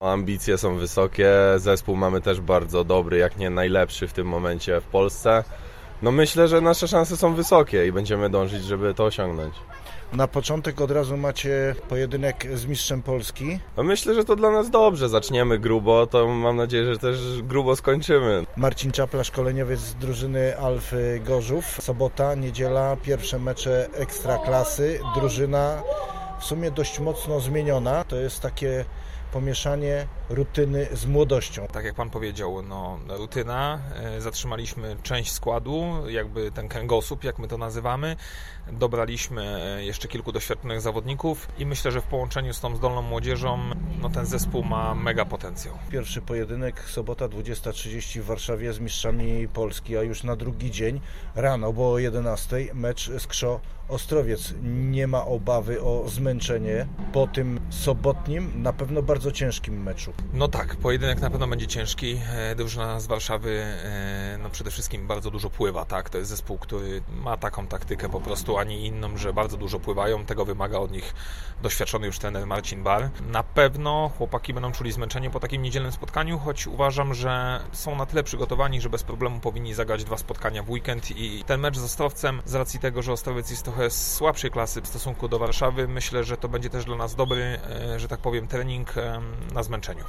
Ambicje są wysokie, zespół mamy też bardzo dobry, jak nie najlepszy w tym momencie w Polsce. No myślę, że nasze szanse są wysokie i będziemy dążyć, żeby to osiągnąć. Na początek od razu macie pojedynek z mistrzem Polski. No myślę, że to dla nas dobrze. Zaczniemy grubo, to mam nadzieję, że też grubo skończymy. Marcin Czapla, szkoleniowiec z drużyny Alfy Gorzów. Sobota, niedziela, pierwsze mecze ekstraklasy. Drużyna w sumie dość mocno zmieniona. To jest takie pomieszanie rutyny z młodością. Tak jak Pan powiedział, no, rutyna, e, zatrzymaliśmy część składu, jakby ten kręgosłup, jak my to nazywamy, dobraliśmy e, jeszcze kilku doświadczonych zawodników i myślę, że w połączeniu z tą zdolną młodzieżą no, ten zespół ma mega potencjał. Pierwszy pojedynek, sobota 20.30 w Warszawie z mistrzami Polski, a już na drugi dzień rano, bo o 11 mecz z Krzo Ostrowiec. Nie ma obawy o zmęczenie po tym sobotnim, na pewno bardzo ciężkim meczu. No tak, pojedynek na pewno będzie ciężki. E, Drużyna z Warszawy e, no przede wszystkim bardzo dużo pływa, tak? To jest zespół, który ma taką taktykę po prostu, a nie inną, że bardzo dużo pływają. Tego wymaga od nich doświadczony już trener Marcin Bar. Na pewno chłopaki będą czuli zmęczenie po takim niedzielnym spotkaniu, choć uważam, że są na tyle przygotowani, że bez problemu powinni zagrać dwa spotkania w weekend i ten mecz z Ostrowcem, z racji tego, że Ostrowiec jest trochę słabszej klasy w stosunku do Warszawy, myślę, że to będzie też dla nas dobry, e, że tak powiem, trening na zmęczeniu.